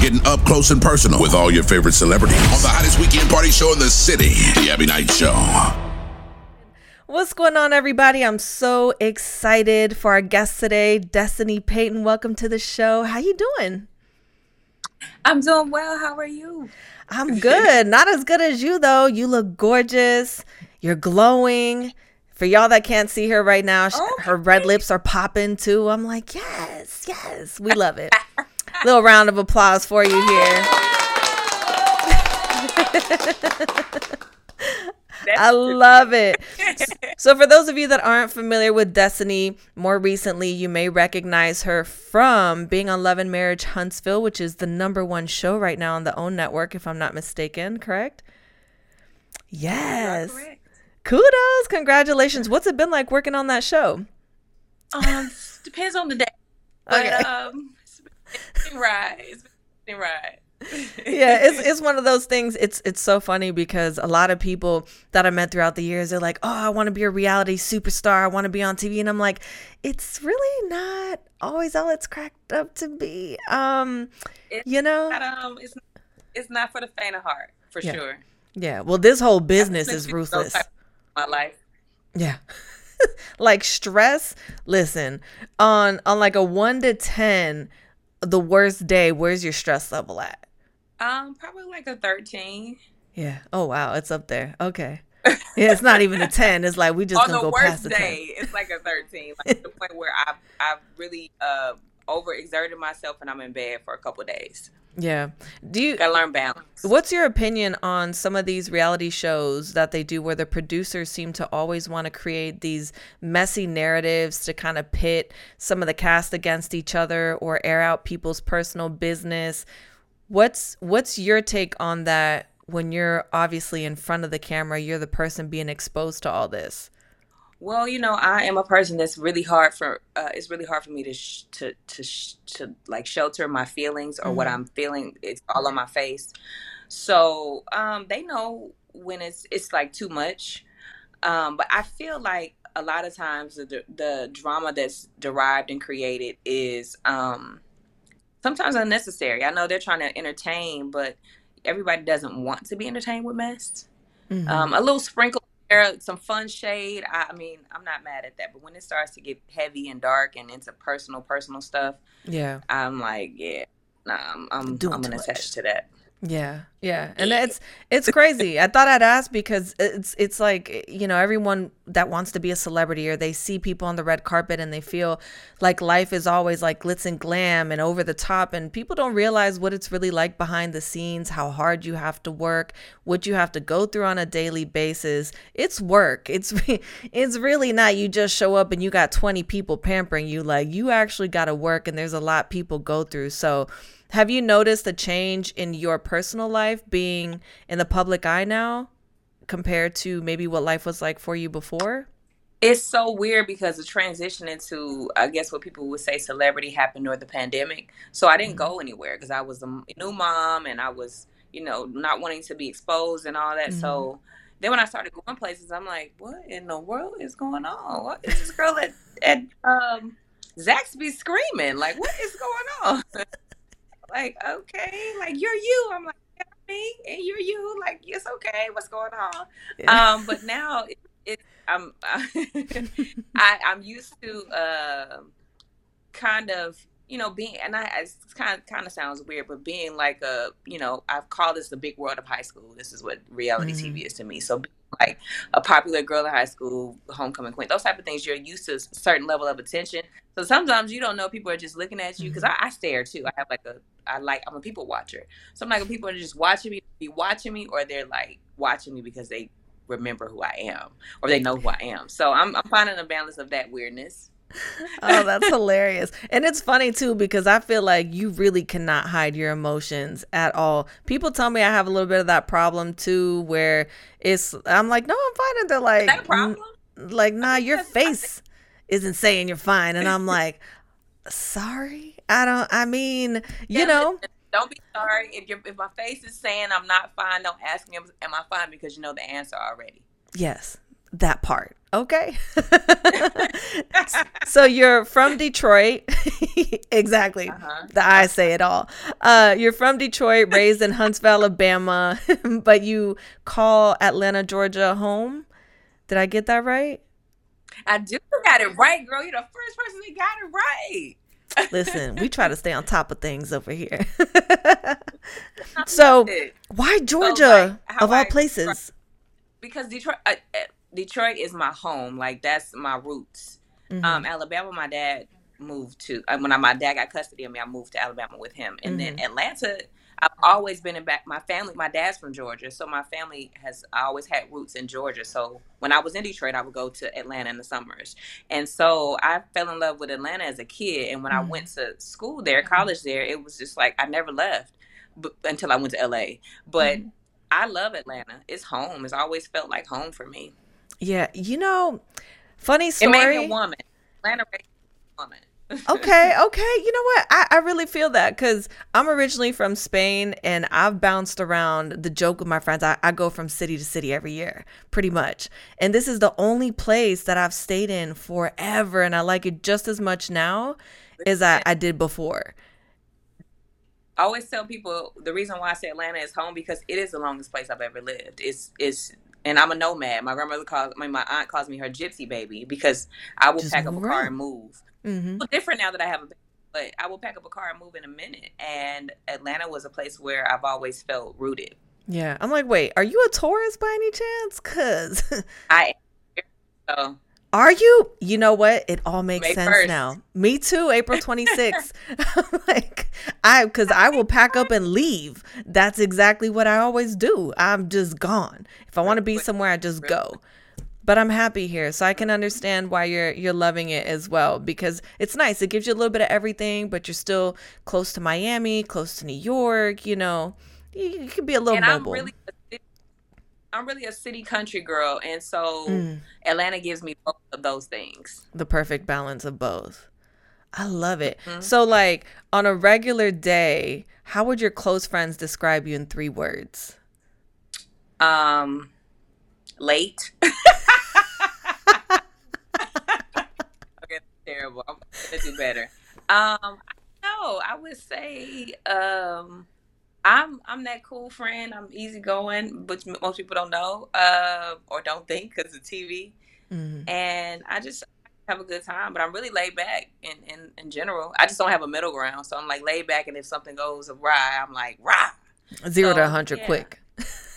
getting up close and personal with all your favorite celebrities on the hottest weekend party show in the city, The Abbie Knights Show. What's going on, everybody? I'm so excited for our guest today, Destiny Payton. Welcome to the show. How you doing? I'm doing well. How are you? I'm good. Not as good as you though. You look gorgeous. You're glowing. For y'all that can't see her right now, okay. Oh, her red lips are popping too. I'm like, yes, yes, we love it. Little round of applause for you here. I love it. So, for those of you that aren't familiar with Destiny, more recently, you may recognize her from being on Love and Marriage Huntsville, which is the number one show right now on the OWN network, if I'm not mistaken, correct? Yes. Correct. Kudos. Congratulations. What's it been like working on that show? Um, depends on the day. But okay. um right. It's right. yeah, it's it's one of those things. It's it's so funny because a lot of people that I met throughout the years, they're like, "Oh, I want to be a reality superstar. I want to be on TV," and I'm like, "It's really not always all it's cracked up to be." Um, it's you know, not, um, it's it's not for the faint of heart, for yeah. sure. Yeah. Well, this whole business is ruthless my life. Yeah. like stress, listen, on on like a 1 to 10, the worst day, where's your stress level at? Um probably like a 13. Yeah. Oh wow, it's up there. Okay. Yeah, it's not even a 10. It's like we just on gonna the go past the day, 10. it's like a 13. Like the point where I've I've really uh overexerted myself and I'm in bed for a couple days. Yeah. Do you gotta learn balance? What's your opinion on some of these reality shows that they do where the producers seem to always want to create these messy narratives to kind of pit some of the cast against each other or air out people's personal business? What's what's your take on that when you're obviously in front of the camera, you're the person being exposed to all this? Well, you know, I am a person that's really hard for. Uh, it's really hard for me to sh- to to sh- to like shelter my feelings or mm-hmm. what I'm feeling. It's all on my face. So um, they know when it's it's like too much. Um, but I feel like a lot of times the the drama that's derived and created is um, sometimes unnecessary. I know they're trying to entertain, but everybody doesn't want to be entertained with mess. Mm-hmm. Um, a little sprinkle some fun shade. I, I, mean, I'm not mad at that, but when it starts to get heavy and dark and into personal, personal stuff, yeah, I'm like, yeah, nah, I'm I'm, I'm gonna attach to that. Yeah, yeah, and it's it's crazy. I thought I'd ask because it's it's like you know everyone that wants to be a celebrity or they see people on the red carpet and they feel like life is always like glitz and glam and over the top, and people don't realize what it's really like behind the scenes, how hard you have to work, what you have to go through on a daily basis. It's work. It's it's really not you just show up and you got twenty people pampering you. Like you actually got to work, and there's a lot people go through. So have you noticed a change in your personal life being in the public eye now compared to maybe what life was like for you before? It's so weird because the transition into, I guess, what people would say celebrity happened during the pandemic. So I didn't mm-hmm. go anywhere because I was a new mom and I was, you know, not wanting to be exposed and all that. Mm-hmm. So then when I started going places, I'm like, what in the world is going on? What is this girl at, at um, Zaxby's screaming? Like, what is going on? like, okay, like you're you. I'm like, yeah, me, and you're you. Like, it's okay. What's going on? Yeah. Um, but now it, it I'm I, I'm used to uh, kind of you know being and I it's kind of kind of sounds weird, but being like a you know I've called this the big world of high school. This is what reality mm-hmm. TV is to me. So like a popular girl in high school, homecoming queen, those type of things. You're used to a certain level of attention. So sometimes you don't know people are just looking at you because mm-hmm. I, I, stare too. I have like a I like I'm a people watcher. So I'm like people are just watching me, be watching me, or they're like watching me because they remember who I am or they know who I am. So I'm I'm finding a balance of that weirdness oh, that's hilarious. And it's funny too because I feel like you really cannot hide your emotions at all. People tell me I have a little bit of that problem too where it's I'm like, "No, I'm fine." And they're like, problem? like, "Nah, your face isn't saying you're fine." And I'm like, "Sorry? I don't I mean, you know, don't be sorry if your if my face is saying I'm not fine, don't ask me am I fine because you know the answer already." Yes that part Okay. so you're from Detroit. exactly. Uh-huh. The I say it all. Uh, you're from Detroit, raised in Huntsville, Alabama, but you call Atlanta, Georgia home. Did I get that right? I do got it right, girl. You're the first person that got it right. Listen, we try to stay on top of things over here. so, why Georgia so, like, of all I, places? Because Detroit, uh, uh Detroit is my home. Like that's my roots. Mm-hmm. Um, Alabama, my dad moved to uh, when I, my dad got custody of me. I moved to Alabama with him, and mm-hmm. then Atlanta. I've always been in back. My family, my dad's from Georgia, so my family has always had roots in Georgia. So when I was in Detroit, I would go to Atlanta in the summers, and so I fell in love with Atlanta as a kid. And when mm-hmm. I went to school there, college there, it was just like I never left, but, until I went to LA. But mm-hmm. I love Atlanta. It's home. It's always felt like home for me. Yeah, you know, funny story. It made a woman. Atlanta raised a woman. okay, okay. You know what? I, I really feel that because I'm originally from Spain and I've bounced around the joke with my friends. I, I go from city to city every year, pretty much. And this is the only place that I've stayed in forever. And I like it just as much now as I, I did before. I always tell people the reason why I say Atlanta is home because it is the longest place I've ever lived. It's it's and I'm a nomad. My grandmother calls my my aunt calls me her gypsy baby because I will Just pack up a car and move. Mm-hmm. Different now that I have a baby, but I will pack up a car and move in a minute. And Atlanta was a place where I've always felt rooted. Yeah, I'm like, wait, are you a Taurus by any chance? Cause I. So are you? You know what? It all makes May sense 1st. now. Me too. April 26th. like I cuz I will pack up and leave. That's exactly what I always do. I'm just gone. If I want to be somewhere, I just go. But I'm happy here, so I can understand why you're you're loving it as well because it's nice. It gives you a little bit of everything, but you're still close to Miami, close to New York, you know. You, you can be a little and mobile. I'm really I'm really a city country girl, and so mm. Atlanta gives me both of those things. The perfect balance of both. I love it. Mm-hmm. So, like on a regular day, how would your close friends describe you in three words? Um, late. okay, terrible. I'm gonna do better. Um, no, I would say um I'm I'm that cool friend. I'm easygoing, which most people don't know uh, or don't think because of TV. Mm-hmm. And I just have a good time, but I'm really laid back in, in in general. I just don't have a middle ground, so I'm like laid back, and if something goes awry, I'm like rah. Zero so, to hundred yeah. quick.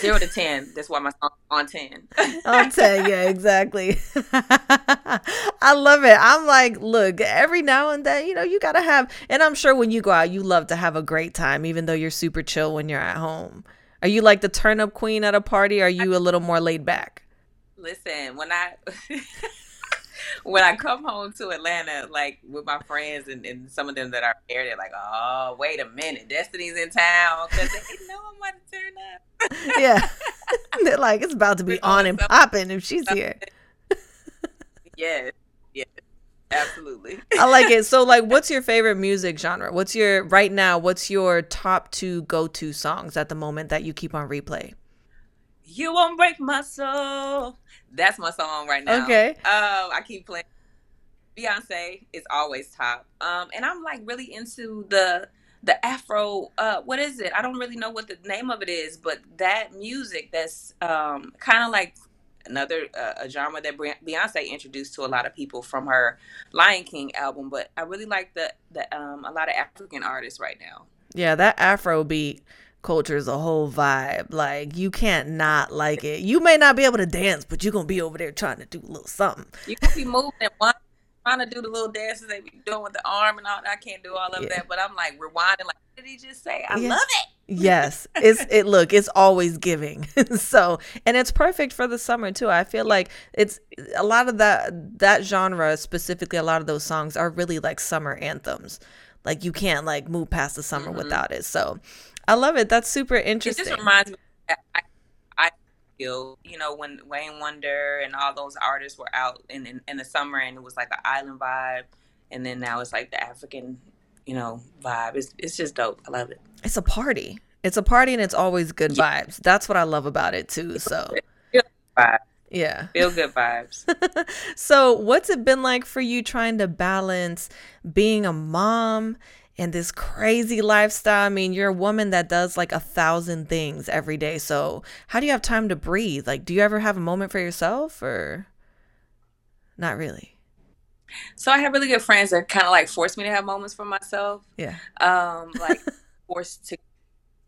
Zero to ten. That's why my song on ten. on ten, yeah, exactly. I love it. I'm like, look, every now and then, you know, you gotta have, and I'm sure when you go out, you love to have a great time, even though you're super chill when you're at home. Are you like the turn up queen at a party? Or are you a little more laid back? Listen, when I when I come home to Atlanta, like with my friends and, and some of them that are there, they're like, "Oh, wait a minute, Destiny's in town," because they know I'm about to turn up. yeah, they're like, "It's about to be on and popping if she's here." yes, yes, absolutely. I like it. So, like, what's your favorite music genre? What's your right now? What's your top two go to songs at the moment that you keep on replay? You won't break my soul. That's my song right now. Okay. Um, I keep playing. Beyonce is always top. Um, and I'm like really into the the Afro. Uh, what is it? I don't really know what the name of it is, but that music that's um kind of like another uh, a genre that Beyonce introduced to a lot of people from her Lion King album. But I really like the the um a lot of African artists right now. Yeah, that Afro beat culture is a whole vibe. Like you can't not like it. You may not be able to dance, but you're gonna be over there trying to do a little something. You gonna be moving and one trying to do the little dances they be doing with the arm and all. I can't do all of yeah. that, but I'm like rewinding. Like, what did he just say? I yeah. love it. yes, it's it. Look, it's always giving. so, and it's perfect for the summer too. I feel like it's a lot of that that genre specifically. A lot of those songs are really like summer anthems. Like you can't like move past the summer mm-hmm. without it. So I love it. That's super interesting. It just reminds me. I, I feel you know when Wayne Wonder and all those artists were out in, in, in the summer and it was like an island vibe, and then now it's like the African you know vibe. It's it's just dope. I love it. It's a party. It's a party and it's always good vibes. That's what I love about it too. So vibes. Yeah. Feel good vibes. so, what's it been like for you trying to balance being a mom and this crazy lifestyle? I mean, you're a woman that does like a thousand things every day. So, how do you have time to breathe? Like, do you ever have a moment for yourself or not really? So, I have really good friends that kind of like force me to have moments for myself. Yeah. Um, like forced to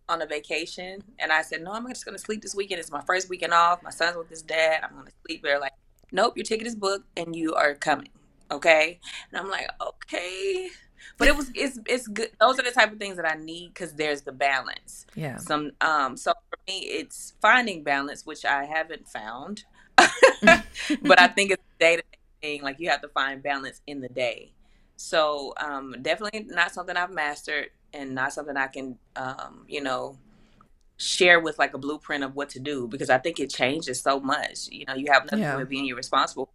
on a vacation and I said, No, I'm just gonna sleep this weekend. It's my first weekend off. My son's with his dad. I'm gonna sleep. They're like, Nope, your ticket is booked and you are coming. Okay. And I'm like, Okay. But it was it's it's good. Those are the type of things that I need because there's the balance. Yeah. Some um so for me it's finding balance, which I haven't found. but I think it's day to day thing. Like you have to find balance in the day. So um definitely not something I've mastered and not something I can, um, you know, share with like a blueprint of what to do because I think it changes so much. You know, you have nothing yeah. with being irresponsible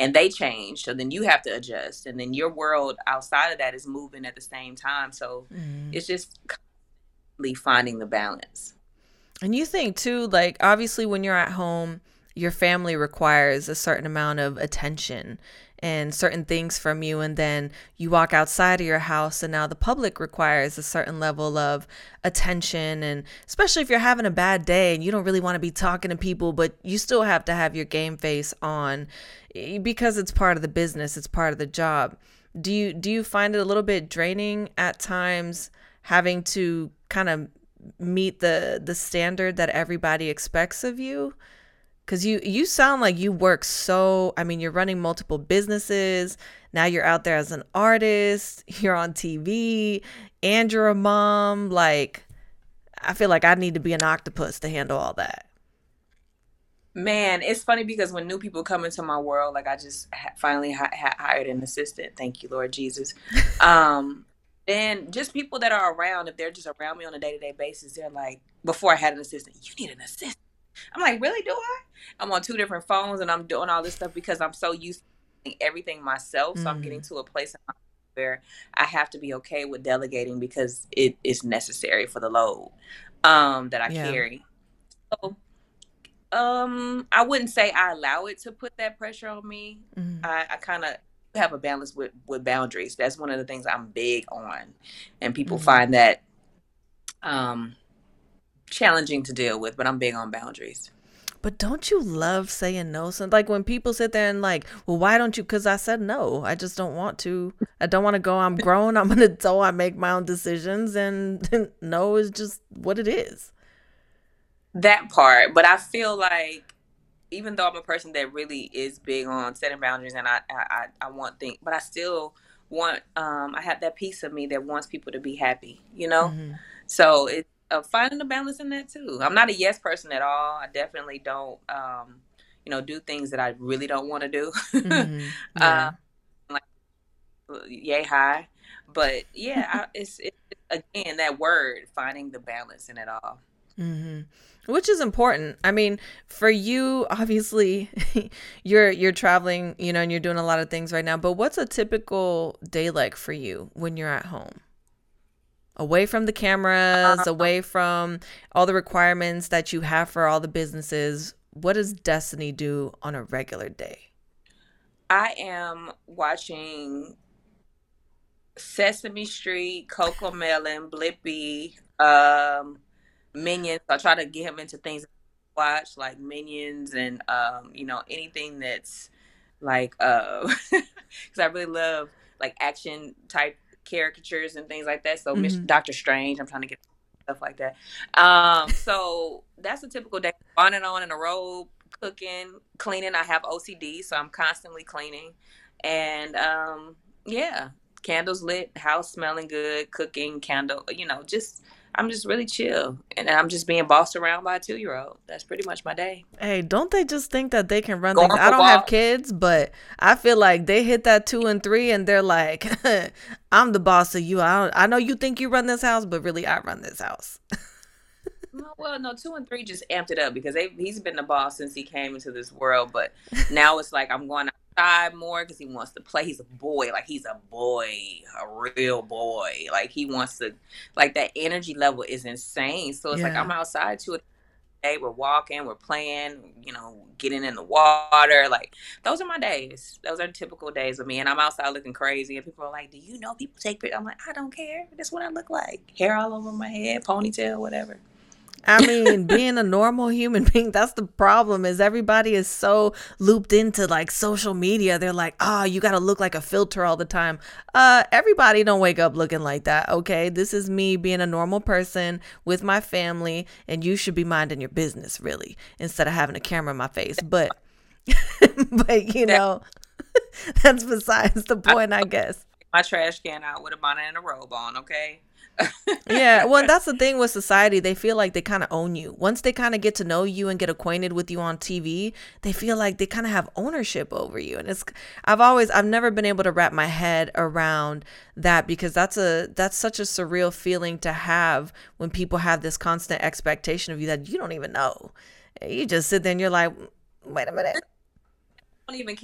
and they change. So then you have to adjust. And then your world outside of that is moving at the same time. So mm. it's just constantly finding the balance. And you think too, like obviously when you're at home, your family requires a certain amount of attention and certain things from you and then you walk outside of your house and now the public requires a certain level of attention and especially if you're having a bad day and you don't really want to be talking to people but you still have to have your game face on eh, because it's part of the business it's part of the job. Do you do you find it a little bit draining at times having to kind of meet the the standard that everybody expects of you because you you sound like you work so i mean you're running multiple businesses. Now you're out there as an artist you're on tv and you're a mom. Like i feel like i need to be an octopus to handle all that. Man it's funny because when new people come into my world like i just ha- finally ha- ha- hired an assistant. Thank you lord jesus. Um then just people that are around if they're just around me on a day-to-day basis they're like before i had an assistant you need an assistant I'm like, really? Do I? I'm on two different phones and I'm doing all this stuff because I'm so used to everything myself. So mm-hmm. I'm getting mm. to a place where I have to be okay with delegating because it is necessary for the load um, that I yeah. carry. So, um, I wouldn't say I allow it to put that pressure on me. Mm-hmm. I, I kind of have a balance with with boundaries. That's one of the things I'm big on, and people mm-hmm. find that um challenging to deal with, but I'm big on boundaries. But don't you love saying no? So, like when people sit there and like, well, why don't you? Because I said no. I just don't want to. I don't want to go. I'm grown. I'm an adult. I make my own decisions, and no is just what it is. That part, but I feel like even though I'm a person that really is big on setting boundaries, and I I, I want things, but I still want um I have that piece of me that wants people to be happy, you know. Mm-hmm. So it's of finding a balance in that too. I'm not a yes person at all. I definitely don't, um, you know, do things that I really don't want to do. Mm-hmm. yeah. uh, like, yay high, but yeah, I, it's, it's again that word finding the balance in it all. Mm-hmm. Which is important. I mean, for you, obviously, you're you're traveling, you know, and you're doing a lot of things right now. But what's a typical day like for you when you're at home? Away from the cameras, uh-huh. away from all the requirements that you have for all the businesses. What does Destiny do on a regular day? I am watching Sesame Street, CoComelon, Blippi, um, Minions. I try to get him into things I watch like Minions and um, you know anything that's like uh because I really love like action type caricatures and things like that. So mm-hmm. Doctor Strange, I'm trying to get stuff like that. Um, so that's a typical day. On and on in a robe, cooking, cleaning. I have OCD, so I'm constantly cleaning. And um, yeah, candles lit, house smelling good, cooking, candle, you know, just I'm just really chill, and I'm just being bossed around by a two year old. That's pretty much my day. Hey, don't they just think that they can run Going things? I don't have kids, but I feel like they hit that two and three, and they're like, "I'm the boss of you. I I know you think you run this house, but really I run this house." well, no, two and three just amped it up because he's been the boss since he came into this world. But now it's like I'm going more because he wants to play. He's a boy, like he's a boy, a real boy. Like he wants to, like that energy level is insane. So it's yeah. like I'm outside to it day. We're walking, we're playing, you know, getting in the water. Like those are my days. Those are typical days of me. And I'm outside looking crazy, and people are like, "Do you know people take pictures?" I'm like, I don't care. That's what I look like. Hair all over my head, ponytail, whatever. I mean, being a normal human being, that's the problem is everybody is so looped into like social media. They're like, oh, you got to look like a filter all the time. Uh, everybody don't wake up looking like that. Okay. This is me being a normal person with my family and you should be minding your business really instead of having a camera in my face. But, but you know, that's besides the point, I guess. My trash can out with a bonnet and a robe on. Okay yeah, well, that's the thing with society. They feel like they kind of own you. Once they kind of get to know you and get acquainted with you on TV, they feel like they kind of have ownership over you. And it's I've always I've never been able to wrap my head around that because that's a that's such a surreal feeling to have when people have this constant expectation of you that you don't even know. You just sit there and you're like, wait a minute. I don't even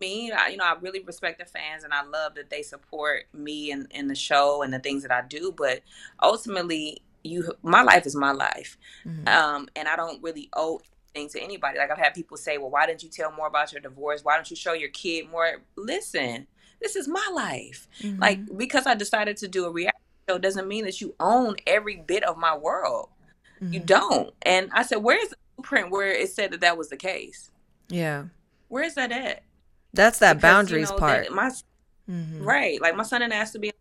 me. I, you know, I really respect the fans and I love that they support me and, in the show and the things that I do. But ultimately, you, my life is my life, mm-hmm. um, and I don't really owe anything to anybody. Like I've had people say, "Well, why didn't you tell more about your divorce? Why don't you show your kid more?" Listen, this is my life. Mm-hmm. Like because I decided to do a reality show doesn't mean that you own every bit of my world. Mm-hmm. You don't. And I said, "Where's the blueprint where it said that that was the case?" Yeah. Where is that at? That's that because, boundaries you know, part. My mm-hmm. right, like my son and has to be.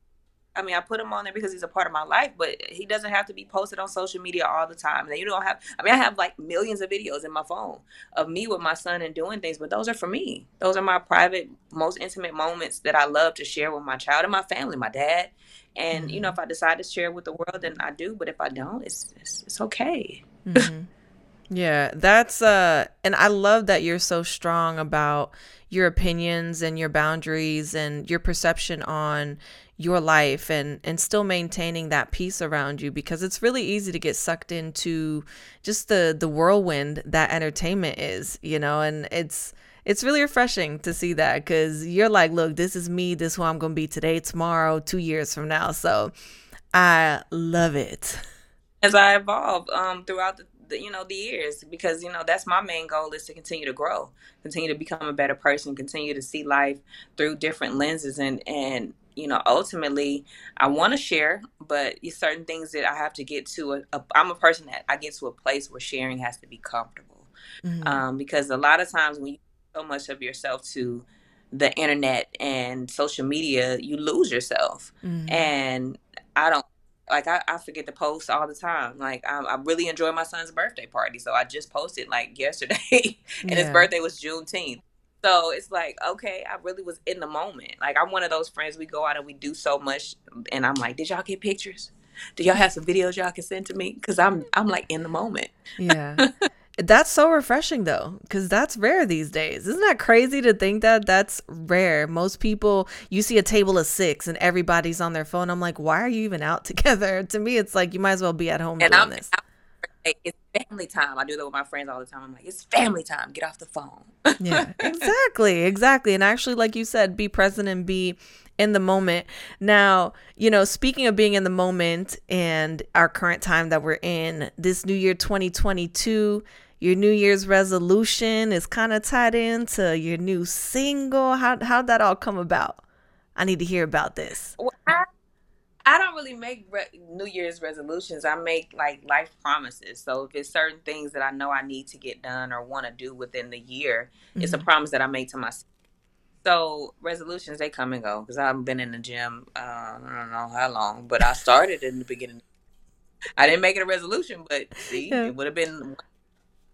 I mean, I put him on there because he's a part of my life, but he doesn't have to be posted on social media all the time. And you don't have. I mean, I have like millions of videos in my phone of me with my son and doing things, but those are for me. Those are my private, most intimate moments that I love to share with my child and my family, my dad. And mm-hmm. you know, mm-hmm. if I decide to share with the world, then I do. But if I don't, it's it's, it's okay. Mm-hmm. Yeah, that's uh and I love that you're so strong about your opinions and your boundaries and your perception on your life and and still maintaining that peace around you because it's really easy to get sucked into just the the whirlwind that entertainment is, you know, and it's it's really refreshing to see that cuz you're like, look, this is me, this is who I'm going to be today, tomorrow, 2 years from now. So I love it. As I evolve um throughout the the, you know the years because you know that's my main goal is to continue to grow continue to become a better person continue to see life through different lenses and and you know ultimately i want to share but certain things that i have to get to a, a, i'm a person that i get to a place where sharing has to be comfortable mm-hmm. um, because a lot of times when you so much of yourself to the internet and social media you lose yourself mm-hmm. and i don't like I, I forget to post all the time. Like I, I really enjoy my son's birthday party, so I just posted like yesterday, and yeah. his birthday was Juneteenth. So it's like, okay, I really was in the moment. Like I'm one of those friends we go out and we do so much, and I'm like, did y'all get pictures? Do y'all have some videos y'all can send to me? Because I'm I'm like in the moment. Yeah. That's so refreshing though, because that's rare these days. Isn't that crazy to think that that's rare? Most people, you see a table of six and everybody's on their phone. I'm like, why are you even out together? To me, it's like you might as well be at home and doing I'm, this. I'm, it's family time. I do that with my friends all the time. I'm like, it's family time. Get off the phone. yeah, exactly, exactly. And actually, like you said, be present and be in the moment. Now, you know, speaking of being in the moment and our current time that we're in, this new year 2022 your New Year's resolution is kind of tied into your new single. How how'd that all come about? I need to hear about this. Well, I, I don't really make re- New Year's resolutions. I make like life promises. So if it's certain things that I know I need to get done or want to do within the year, mm-hmm. it's a mm-hmm. promise that I make to myself. So resolutions they come and go because I've been in the gym. Uh, I don't know how long, but I started in the beginning. I didn't make it a resolution, but see, it would have been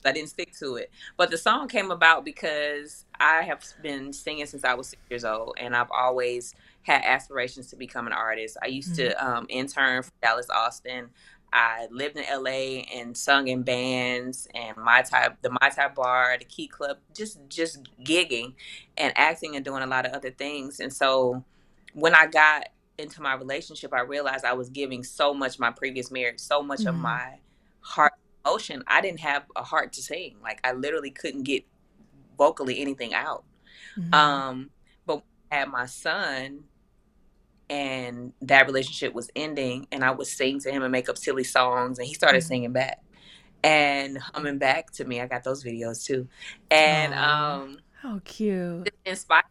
I didn't stick to it. But the song came about because I have been singing since I was six years old, and I've always had aspirations to become an artist. I used mm-hmm. to um, intern for Dallas Austin. I lived in LA and sung in bands and my type, the my type bar, the Key Club, just just gigging and acting and doing a lot of other things. And so when I got into my relationship, I realized I was giving so much my previous marriage, so much mm-hmm. of my heart emotion, I didn't have a heart to sing. Like I literally couldn't get vocally anything out. Mm-hmm. Um, but I had my son and that relationship was ending and I would sing to him and make up silly songs and he started mm-hmm. singing back. and humming back to me. I got those videos too, and Aww, um, how cute! Inspired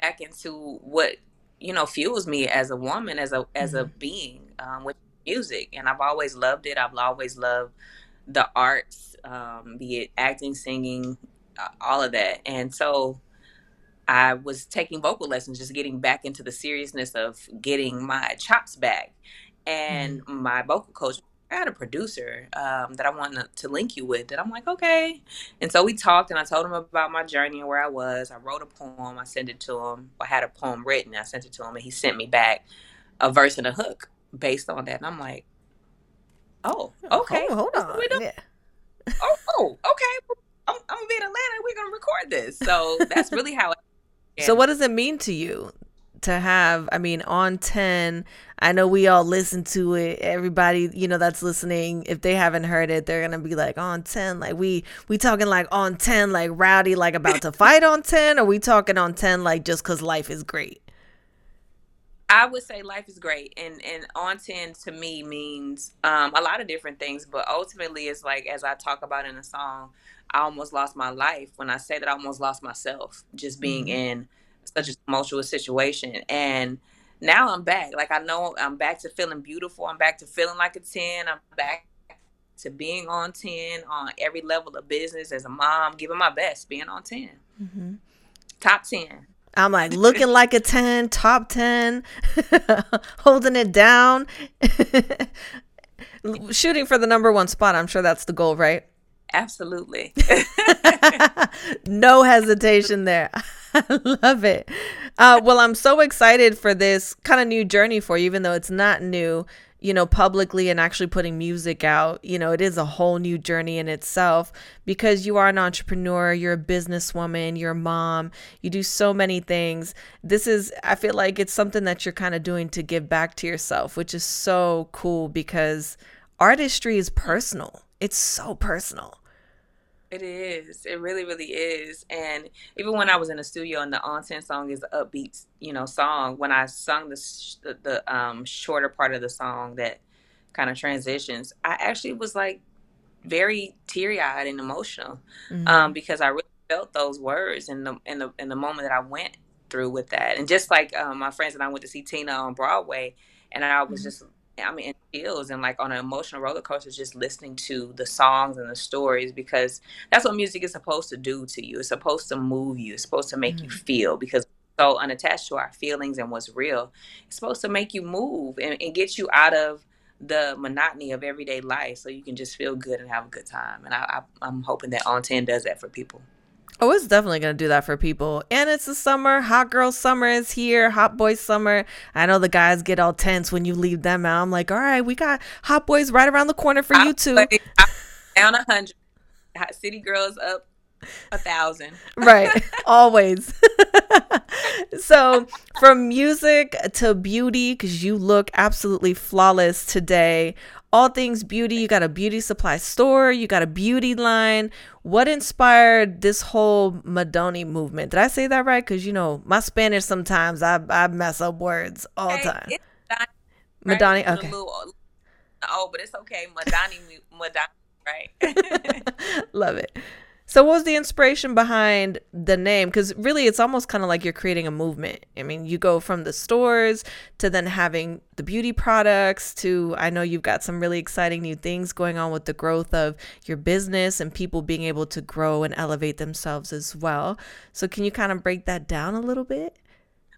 back into what you know fuels me as a woman, as a as mm-hmm. a being, um, with music, and I've always loved it. I've always loved the arts, um, be it acting, singing, uh, all of that, and so. I was taking vocal lessons, just getting back into the seriousness of getting my chops back. And mm-hmm. my vocal coach I had a producer um, that I wanted to link you with. And I'm like, okay. And so we talked, and I told him about my journey and where I was. I wrote a poem. I sent it to him. I had a poem written. I sent it to him, and he sent me back a verse and a hook based on that. And I'm like, oh, oh okay. hold on. we Yeah. Oh, oh, okay. I'm, I'm gonna be in Atlanta. We're gonna record this. So that's really how. It, so what does it mean to you to have i mean on 10 i know we all listen to it everybody you know that's listening if they haven't heard it they're gonna be like on 10 like we we talking like on 10 like rowdy like about to fight on 10 or we talking on 10 like just because life is great I would say life is great, and and on ten to me means um, a lot of different things, but ultimately it's like as I talk about in the song, I almost lost my life. When I say that, I almost lost myself just being mm-hmm. in such a tumultuous situation. And now I'm back. Like I know I'm back to feeling beautiful. I'm back to feeling like a 10. I'm back to being on 10 on every level of business as a mom, giving my best, being on 10. Mm-hmm. Top 10. I'm like looking like a 10, top 10, holding it down, shooting for the number one spot. I'm sure that's the goal, right? Absolutely. no hesitation there. I love it. Uh, well, I'm so excited for this kind of new journey for you, even though it's not new, you know, publicly and actually putting music out. You know, it is a whole new journey in itself because you are an entrepreneur, you're a businesswoman, you're a mom, you do so many things. This is, I feel like it's something that you're kind of doing to give back to yourself, which is so cool because artistry is personal. It's so personal. It is. It really, really is. And even when I was in the studio and the on ten song is an upbeat, you know, song. When I sung the the, the um, shorter part of the song that kind of transitions, I actually was like very teary eyed and emotional mm-hmm. um, because I really felt those words in the in the in the moment that I went through with that. And just like um, my friends and I went to see Tina on Broadway, and I was mm-hmm. just I mean, in feels and like on an emotional roller coaster, just listening to the songs and the stories because that's what music is supposed to do to you. It's supposed to move you. It's supposed to make mm-hmm. you feel because so unattached to our feelings and what's real. It's supposed to make you move and, and get you out of the monotony of everyday life so you can just feel good and have a good time. And I, I, I'm hoping that On 10 does that for people. Oh, it's definitely going to do that for people. And it's the summer. Hot girl summer is here. Hot boy summer. I know the guys get all tense when you leave them out. I'm like, all right, we got hot boys right around the corner for you too. Down a hundred. Hot city girls up a thousand. right. Always. so from music to beauty, because you look absolutely flawless today all things beauty. You got a beauty supply store, you got a beauty line. What inspired this whole Madoni movement? Did I say that right? Because you know my Spanish sometimes I I mess up words all the time. Madoni, okay. Oh, but it's okay. Madani, Madani, right? Love it. So, what was the inspiration behind the name? Because really, it's almost kind of like you're creating a movement. I mean, you go from the stores to then having the beauty products to I know you've got some really exciting new things going on with the growth of your business and people being able to grow and elevate themselves as well. So, can you kind of break that down a little bit?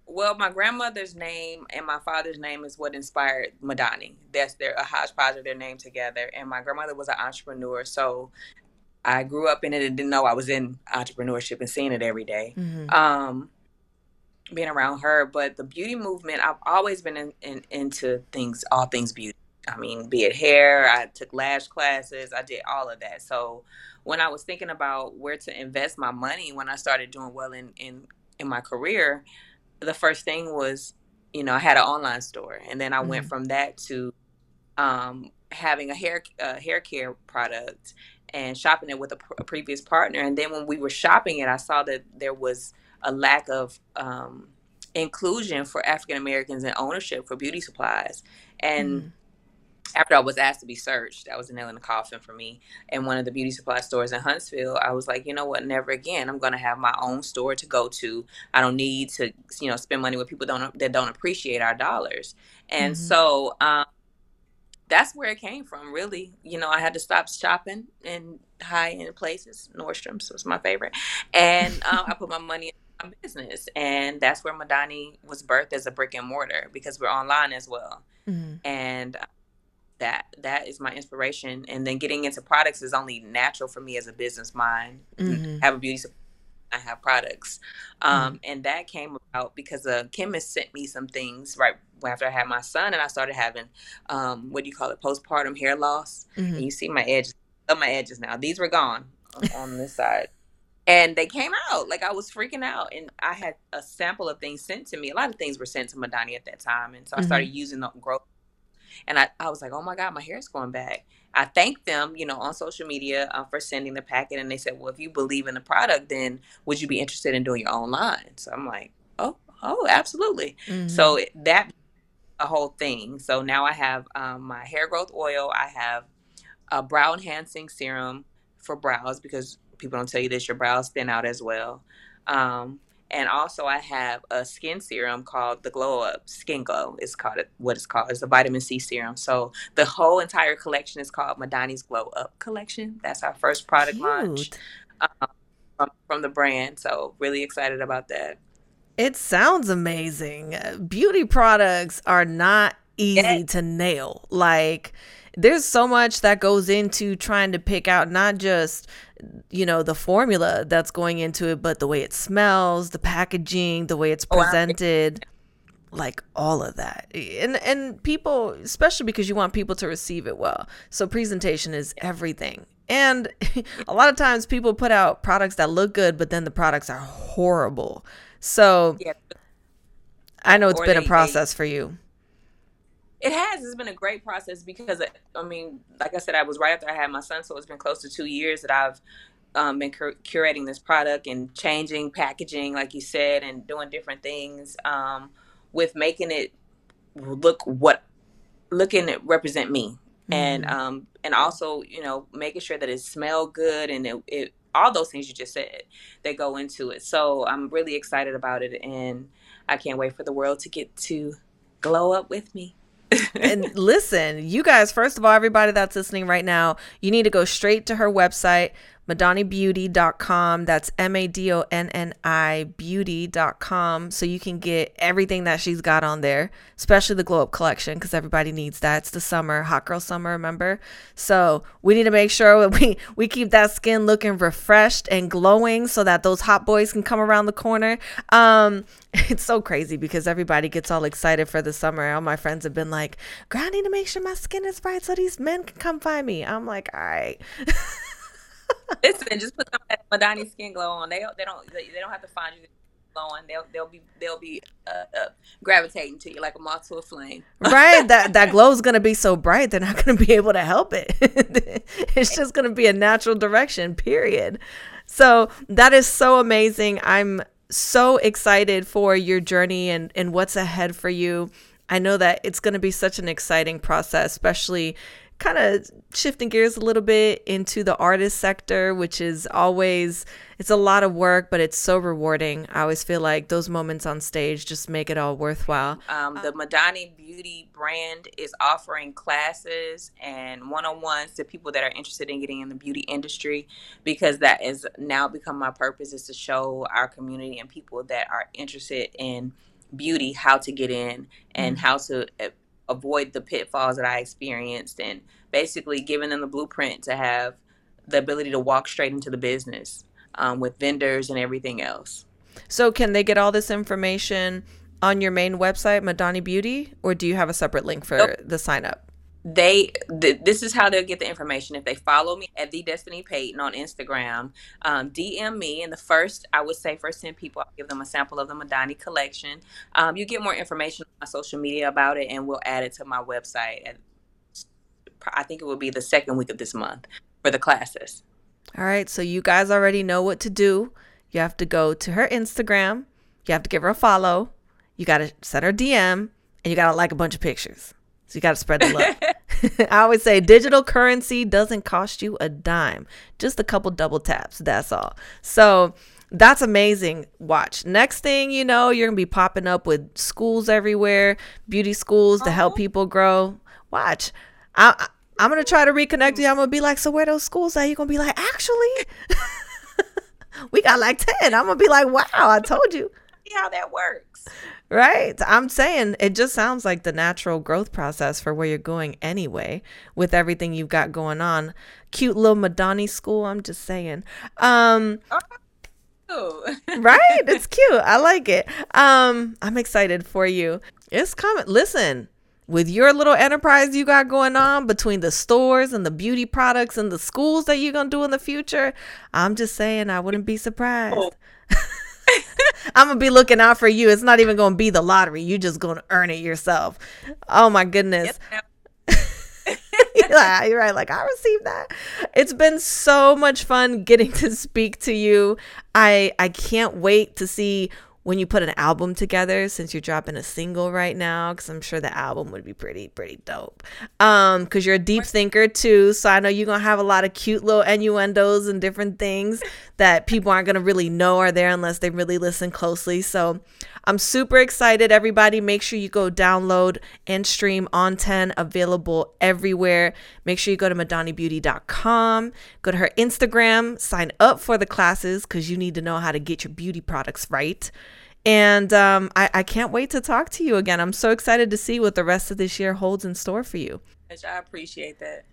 Well, my grandmother's name and my father's name is what inspired Madani. That's their a hodgepodge of their name together. And my grandmother was an entrepreneur, so I grew up in it and didn't know I was in entrepreneurship and seeing it every day. Mm-hmm. Um, being around her, but the beauty movement, I've always been in, in, into things, all things beauty. I mean, be it hair, I took lash classes, I did all of that. So when I was thinking about where to invest my money when I started doing well in, in, in my career, the first thing was, you know, I had an online store. And then I mm-hmm. went from that to um, having a hair uh, hair care product and shopping it with a, a, previous partner. And then when we were shopping it, I saw that there was a lack of um, inclusion for African Americans in ownership for beauty supplies. And mm. after I was asked to be searched, that was a nail in the coffin for me. And one of the beauty supply stores in Huntsville, I was like, you know what? Never again. I'm going to have my own store to go to. I don't need to, you know, spend money with people don't that don't appreciate our dollars. And mm-hmm. so um, that's where it came from, really. You know, I had to stop shopping in high end places. Nordstrom's was my favorite, and um, I put my money in my business, and that's where Madani was birthed as a brick and mortar because we're online as well. Mm-hmm. And that that is my inspiration and then getting into products is only natural for me as a business mind mm-hmm. have a beauty I have products. Um, mm-hmm. and that came about because a chemist sent me some things right after I had my son and I started having um, what do you call it postpartum hair loss. Mm-hmm. and you see my edges of my edges now. These were gone on this side. And they came out. Like I was freaking out. And I had a sample of things sent to me. A lot of things were sent to Madani at that time. And so I started mm-hmm. using the growth. And I, I was like, oh my God, my hair is going back. I thanked them, you know, on social media uh, for sending the packet. And they said, well, if you believe in the product, then would you be interested in doing your own line? So I'm like, oh, oh, absolutely. Mm-hmm. So that a whole thing. So now I have um, my hair growth oil. I have a brow enhancing serum for brows because people don't tell you this, your brows thin out as well. Um, and also, I have a skin serum called the Glow Up Skin Glow. It's called what it's called. It's a vitamin C serum. So the whole entire collection is called Madani's Glow Up Collection. That's our first product Cute. launch um, from, from the brand. So really excited about that. It sounds amazing. Beauty products are not easy yeah. to nail. Like there's so much that goes into trying to pick out not just you know the formula that's going into it but the way it smells the packaging the way it's oh, presented oh, like all of that. And and people especially because you want people to receive it well. So presentation is everything. And a lot of times people put out products that look good but then the products are horrible. So yeah. i know it's or been they, a process they, for you it has. It's been a great process because I mean, like I said, I was right after I had my son, so it's been close to two years that I've um, been cur- curating this product and changing packaging, like you said, and doing different things um, with making it look what looking at represent me, mm-hmm. and um, and also you know making sure that it smell good and it, it all those things you just said that go into it. So I'm really excited about it, and I can't wait for the world to get to glow up with me and listen, you guys, first of all, everybody that's listening right now, you need to go straight to her website, madonibeauty.com. That's M A D O N N I beauty.com. So you can get everything that she's got on there, especially the glow up collection, because everybody needs that. It's the summer, hot girl summer, remember? So we need to make sure we, we keep that skin looking refreshed and glowing so that those hot boys can come around the corner. Um, it's so crazy because everybody gets all excited for the summer. All my friends have been like, Girl, I need to make sure my skin is right so these men can come find me. I'm like, all right. Listen, just put some Madani skin glow on. They they don't they don't have to find you glowing. They'll they'll be they'll be uh, uh, gravitating to you like a moth to a flame. right. That that glow is gonna be so bright they're not gonna be able to help it. it's just gonna be a natural direction. Period. So that is so amazing. I'm so excited for your journey and and what's ahead for you. I know that it's going to be such an exciting process, especially kind of shifting gears a little bit into the artist sector, which is always it's a lot of work, but it's so rewarding. I always feel like those moments on stage just make it all worthwhile. Um, the Madani Beauty brand is offering classes and one-on-ones to people that are interested in getting in the beauty industry because that has now become my purpose is to show our community and people that are interested in beauty how to get in and mm-hmm. how to eh, avoid the pitfalls that I experienced and basically giving them the blueprint to have the ability to walk straight into the business um, with vendors and everything else. So, can they get all this information on your main website, Madani Beauty, or do you have a separate link for nope. the sign up? They th- this is how they'll get the information. If they follow me at the destiny payton on instagram um, dm me and the first i would say first 10 people i'll give them a sample of the madani collection. Um, you get more information on my social media about it and we'll add it to my website and i think it will be the second week of this month for the classes. All right so you guys already know what to do. You have to go to her instagram. You have to give her a follow. You got to send her dm and you got to like a bunch of pictures so you got to spread the love. I always say digital currency doesn't cost you a dime, just a couple double taps. That's all. So that's amazing. Watch. Next thing you know, you're going to be popping up with schools everywhere, beauty schools to help uh-huh. people grow. Watch. I, I I'm gonna try to reconnect you. I'm gonna be like, so where those schools at? You're gonna be like, actually, we got like ten. I'm gonna be like, wow, I told you. See how that works. Right. I'm saying it just sounds like the natural growth process for where you're going anyway, with everything you've got going on. Cute little Madani school. I'm just saying. Um, oh. right? It's cute. I like it. Um, I'm excited for you. It's coming. Listen, with your little enterprise you got going on between the stores and the beauty products and the schools that you're going to do in the future, I'm just saying I wouldn't be surprised. Oh. I'm gonna be looking out for you. It's not even gonna be the lottery. You're just gonna earn it yourself. Oh my goodness. Yep. yeah, you're right. Like I received that. It's been so much fun getting to speak to you. I I can't wait to see when you put an album together since you're dropping a single right now because i'm sure the album would be pretty pretty dope. Um because you're a deep thinker too so i know you're gonna have a lot of cute little innuendos and different things that people aren't gonna really know are there unless they really listen closely. So i'm super excited everybody make sure you go download and stream on 10 available everywhere make sure you go to madanibeauty.com go to her instagram sign up for the classes because you need to know how to get your beauty products right and um, I, I can't wait to talk to you again. I'm so excited to see what the rest of this year holds in store for you. I appreciate that.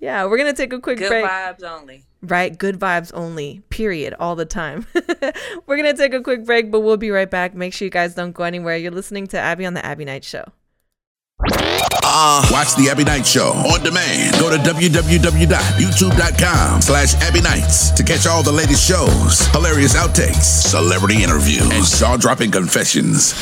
Yeah, we're gonna take a quick Good break. Good vibes only. Right, good vibes only. Period. All the time. we're gonna take a quick break, but we'll be right back. Make sure you guys don't go anywhere. You're listening to Abbie on the Abbie Knights Show. Uh, Watch the Abbie Knights Show on demand. Go to www.youtube.com slash Abbie Knights to catch all the latest shows, hilarious outtakes, celebrity interviews, and jaw-dropping confessions.